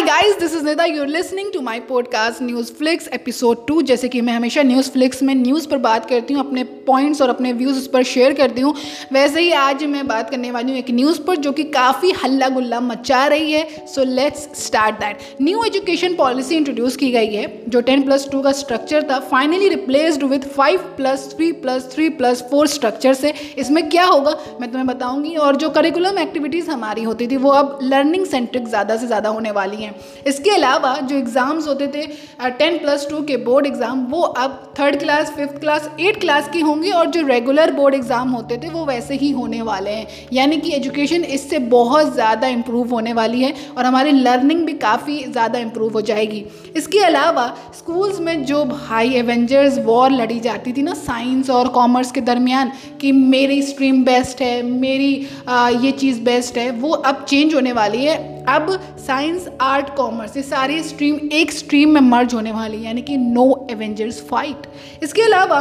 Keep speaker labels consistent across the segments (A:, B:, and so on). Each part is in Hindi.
A: Guys this is Nida you're listening to my podcast news flix episode two जैसे कि मैं हमेशा न्यूज़ फ्लिक्स में न्यूज़ पर बात करती हूँ, अपने पॉइंट्स और अपने व्यूज़ उस पर शेयर करती हूँ। वैसे ही आज मैं बात करने वाली हूँ एक न्यूज़ पर जो कि काफ़ी हल्ला गुल्ला मचा रही है। So let's start that new education policy introduce की गई है, जो टेन प्लस टू का स्ट्रक्चर था। Finally replaced with five plus three plus three plus four structure से। इसमें क्या होगा, मैं तुम्हें बताऊँगी। और जो करिकुलम एक्टिविटीज़ हमारी होती थी, वो अब लर्निंग सेंट्रिक ज़्यादा से ज़्यादा होने वाली हैं। इसके अलावा जो एग्ज़ाम्स होते थे टेन प्लस टू के बोर्ड एग्ज़ाम वो अब third class fifth class eight class की होंगी और जो रेगुलर बोर्ड एग्ज़ाम होते थे वो वैसे ही होने वाले हैं। यानी कि एजुकेशन इससे बहुत ज़्यादा इम्प्रूव होने वाली है और हमारी लर्निंग भी काफ़ी ज़्यादा इम्प्रूव हो जाएगी। इसके अलावा स्कूल्स में जो भाई एवेंजर्स वॉर लड़ी जाती थी ना साइंस और कॉमर्स के दरमियान कि मेरी स्ट्रीम बेस्ट है मेरी आ, ये चीज़ बेस्ट है वो अब चेंज होने वाली है। अब साइंस, आर्ट, कॉमर्स, ये सारी स्ट्रीम, एक स्ट्रीम में मर्ज होने वाली, यानी कि नो एवेंजर्स फाइट इसके अलावा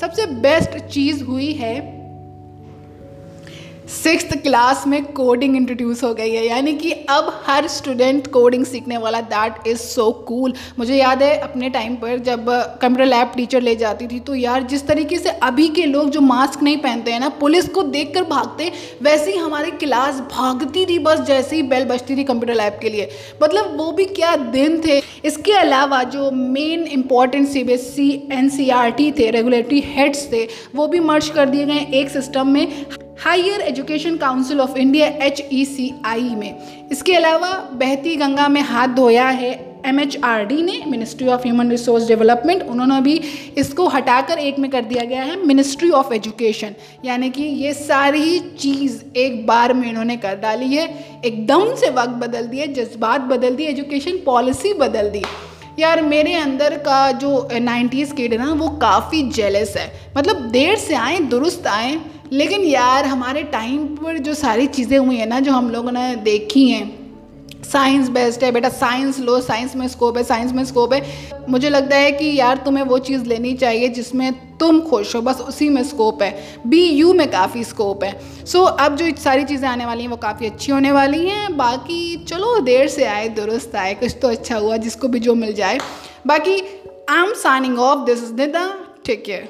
A: सबसे बेस्ट चीज़ हुई है सिक्स क्लास में कोडिंग इंट्रोड्यूस हो गई है। यानी कि अब हर स्टूडेंट कोडिंग सीखने वाला दैट इज़ सो कूल मुझे याद है अपने टाइम पर जब कंप्यूटर लैब टीचर ले जाती थी तो यार जिस तरीके से अभी के लोग जो मास्क नहीं पहनते हैं ना, पुलिस को देख कर भागते, वैसे ही हमारी क्लास भागती थी बस जैसे ही बेल बजती थी कंप्यूटर लैब के लिए। मतलब वो भी क्या दिन थे। इसके अलावा जो main important C B S C N C R T थे रेगुलेटरी हेड्स थे, वो भी मर्ज कर दिए गए एक सिस्टम में। Higher education council of India H में। इसके अलावा बहती गंगा में हाथ धोया है। डी ने, ministry of human resource development, उन्होंने भी इसको हटाकर एक में कर दिया गया है, मिनिस्ट्री ऑफ़ एजुकेशन। यानी कि ये सारी चीज़ एक बार में इन्होंने कर डाली है। एकदम से वक्त बदल दिए, जज्बात बदल दिए, एजुकेशन पॉलिसी बदल दी। यार, मेरे अंदर का जो नाइन्टीज़ किड है ना, वो काफ़ी जेलस है। मतलब देर से आए, दुरुस्त आए लेकिन यार हमारे टाइम पर जो सारी चीज़ें हुई हैं ना जो हम लोगों ने देखी हैं साइंस बेस्ट है बेटा साइंस लो साइंस में स्कोप है साइंस में स्कोप है। मुझे लगता है कि यार तुम्हें वो चीज़ लेनी चाहिए जिसमें तुम खुश हो बस उसी में स्कोप है। बी यू में काफ़ी स्कोप है। सो so, अब जो सारी चीज़ें आने वाली हैं वो काफ़ी अच्छी होने वाली हैं। बाकी चलो देर से आए दुरुस्त आए कुछ तो अच्छा हुआ जिसको भी जो मिल जाए। बाकी I am signing off this is Nida take care